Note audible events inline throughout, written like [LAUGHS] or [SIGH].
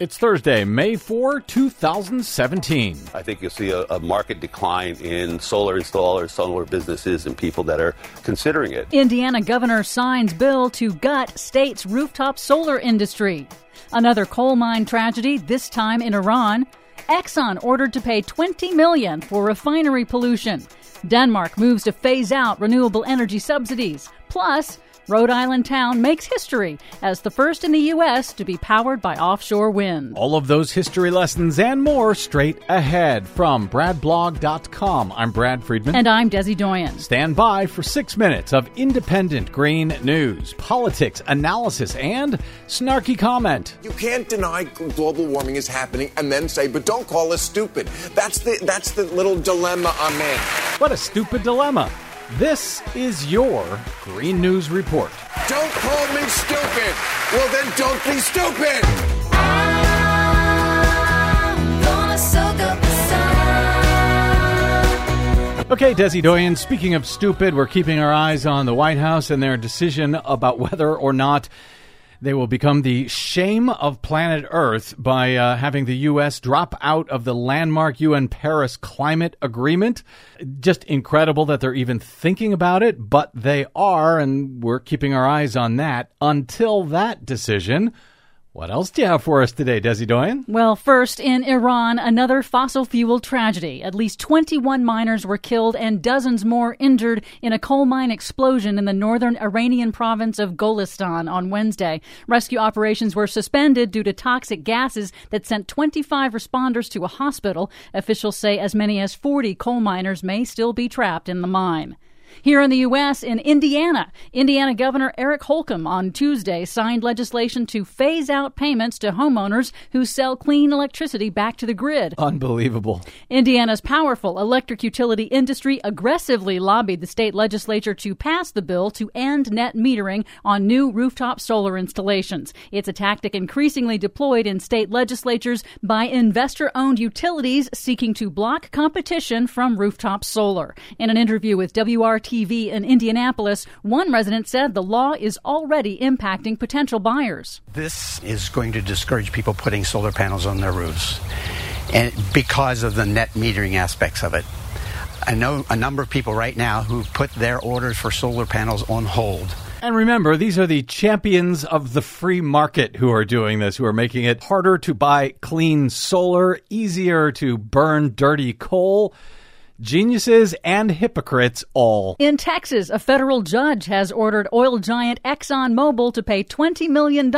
It's Thursday, May 4, 2017. I think you'll see a, a, market decline in solar installers, solar businesses, and people that are considering it. Indiana governor signs bill to gut state's rooftop solar industry. Another coal mine tragedy, this time in Iran. Exxon ordered to pay 20 million for refinery pollution. Denmark moves to phase out renewable energy subsidies. Plus, Rhode Island town makes history as the first in the U.S. to be powered by offshore wind. All of those history lessons and more straight ahead from BradBlog.com. I'm Brad Friedman. And I'm Desi Doyen. Stand by for six minutes of independent green news, politics, analysis, and snarky comment. You can't deny global warming is happening and then say, but don't call us stupid. That's the, that's the little dilemma I'm in. What a stupid dilemma. This is your Green News Report. Don't call me stupid. Well, then don't be stupid. Okay, Desi Doyen, speaking of stupid, we're keeping our eyes on the White House and their decision about [LAUGHS] whether or not they will become the shame of planet Earth by uh, having the U.S. drop out of the landmark UN Paris Climate Agreement. Just incredible that they're even thinking about it, but they are, and we're keeping our eyes on that until that decision. What else do you have for us today, Desi Doyen? Well, first, in Iran, another fossil fuel tragedy. At least 21 miners were killed and dozens more injured in a coal mine explosion in the northern Iranian province of Golestan on Wednesday. Rescue operations were suspended due to toxic gases that sent 25 responders to a hospital. Officials say as many as 40 coal miners may still be trapped in the mine. Here in the U.S., in Indiana, Indiana Governor Eric Holcomb on Tuesday signed legislation to phase out payments to homeowners who sell clean electricity back to the grid. Unbelievable. Indiana's powerful electric utility industry aggressively lobbied the state legislature to pass the bill to end net metering on new rooftop solar installations. It's a tactic increasingly deployed in state legislatures by investor owned utilities seeking to block competition from rooftop solar. In an interview with WRT TV in Indianapolis, one resident said the law is already impacting potential buyers. This is going to discourage people putting solar panels on their roofs and because of the net metering aspects of it. I know a number of people right now who put their orders for solar panels on hold. And remember, these are the champions of the free market who are doing this, who are making it harder to buy clean solar, easier to burn dirty coal geniuses and hypocrites all. In Texas, a federal judge has ordered oil giant ExxonMobil to pay $20 million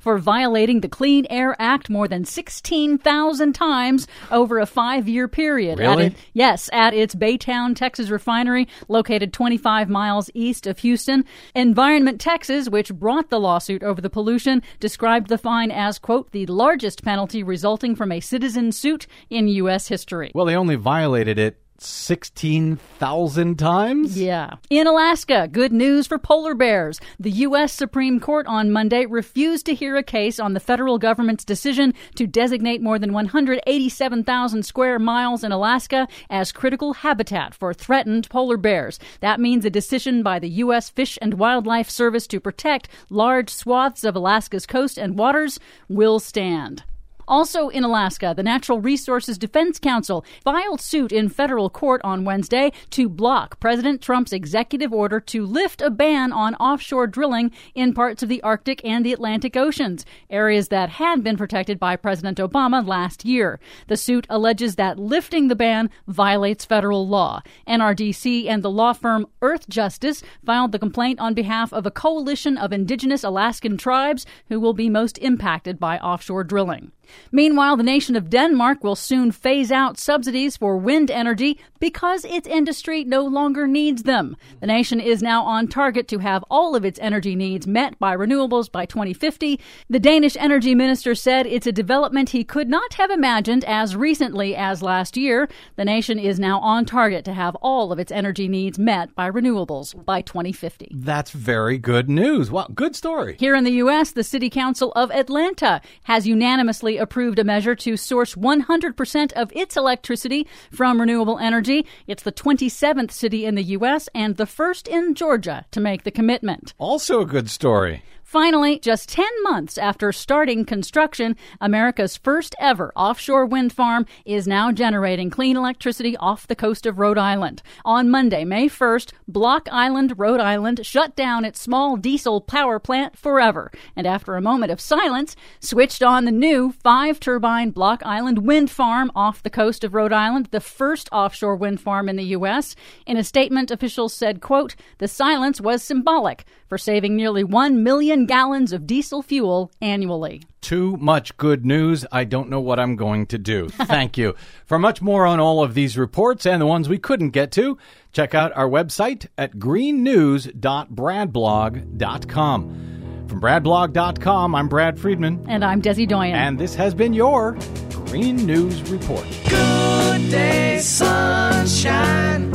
for violating the Clean Air Act more than 16,000 times over a five year period. Really? At it, yes, at its Baytown, Texas refinery, located 25 miles east of Houston. Environment Texas, which brought the lawsuit over the pollution, described the fine as, quote, the largest penalty resulting from a citizen suit in U.S. history. Well, they only violated it 16,000 times? Yeah. In Alaska, good news for polar bears. The U.S. Supreme Court on Monday refused to hear a case on the federal government's decision to designate more than 187,000 square miles in Alaska as critical habitat for threatened polar bears. That means a decision by the U.S. Fish and Wildlife Service to protect large swaths of Alaska's coast and waters will stand. Also in Alaska, the Natural Resources Defense Council filed suit in federal court on Wednesday to block President Trump's executive order to lift a ban on offshore drilling in parts of the Arctic and the Atlantic Oceans, areas that had been protected by President Obama last year. The suit alleges that lifting the ban violates federal law. NRDC and the law firm Earthjustice filed the complaint on behalf of a coalition of indigenous Alaskan tribes who will be most impacted by offshore drilling. Meanwhile, the nation of Denmark will soon phase out subsidies for wind energy because its industry no longer needs them. The nation is now on target to have all of its energy needs met by renewables by 2050. The Danish energy minister said it's a development he could not have imagined as recently as last year. The nation is now on target to have all of its energy needs met by renewables by 2050. That's very good news. Wow, good story. Here in the U.S., the City Council of Atlanta has unanimously approved a measure to source 100% of its electricity from renewable energy. It's the 27th city in the U.S. and the first in Georgia to make the commitment. Also a good story. Finally, just 10 months after starting construction, America's first ever offshore wind farm is now generating clean electricity off the coast of Rhode Island. On Monday, May 1st, Block Island, Rhode Island shut down its small diesel power plant forever, and after a moment of silence, switched on the new five turbine Block Island wind farm off the coast of Rhode Island, the first offshore wind farm in the U.S. In a statement, officials said, quote, the silence was symbolic for saving nearly 1 million gallons of diesel fuel annually. Too much good news. I don't know what I'm going to do. [LAUGHS] Thank you. For much more on all of these reports and the ones we couldn't get to, check out our website at greennews.bradblog.com. From bradblog.com, I'm Brad Friedman. And I'm Desi Doyen. And this has been your Green News Report. Good day, sunshine.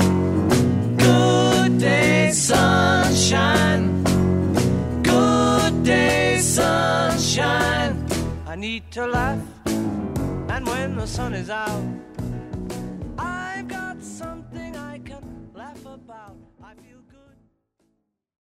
Good day, sunshine. I need to laugh, and when the sun is out, I've got something I can laugh about. I feel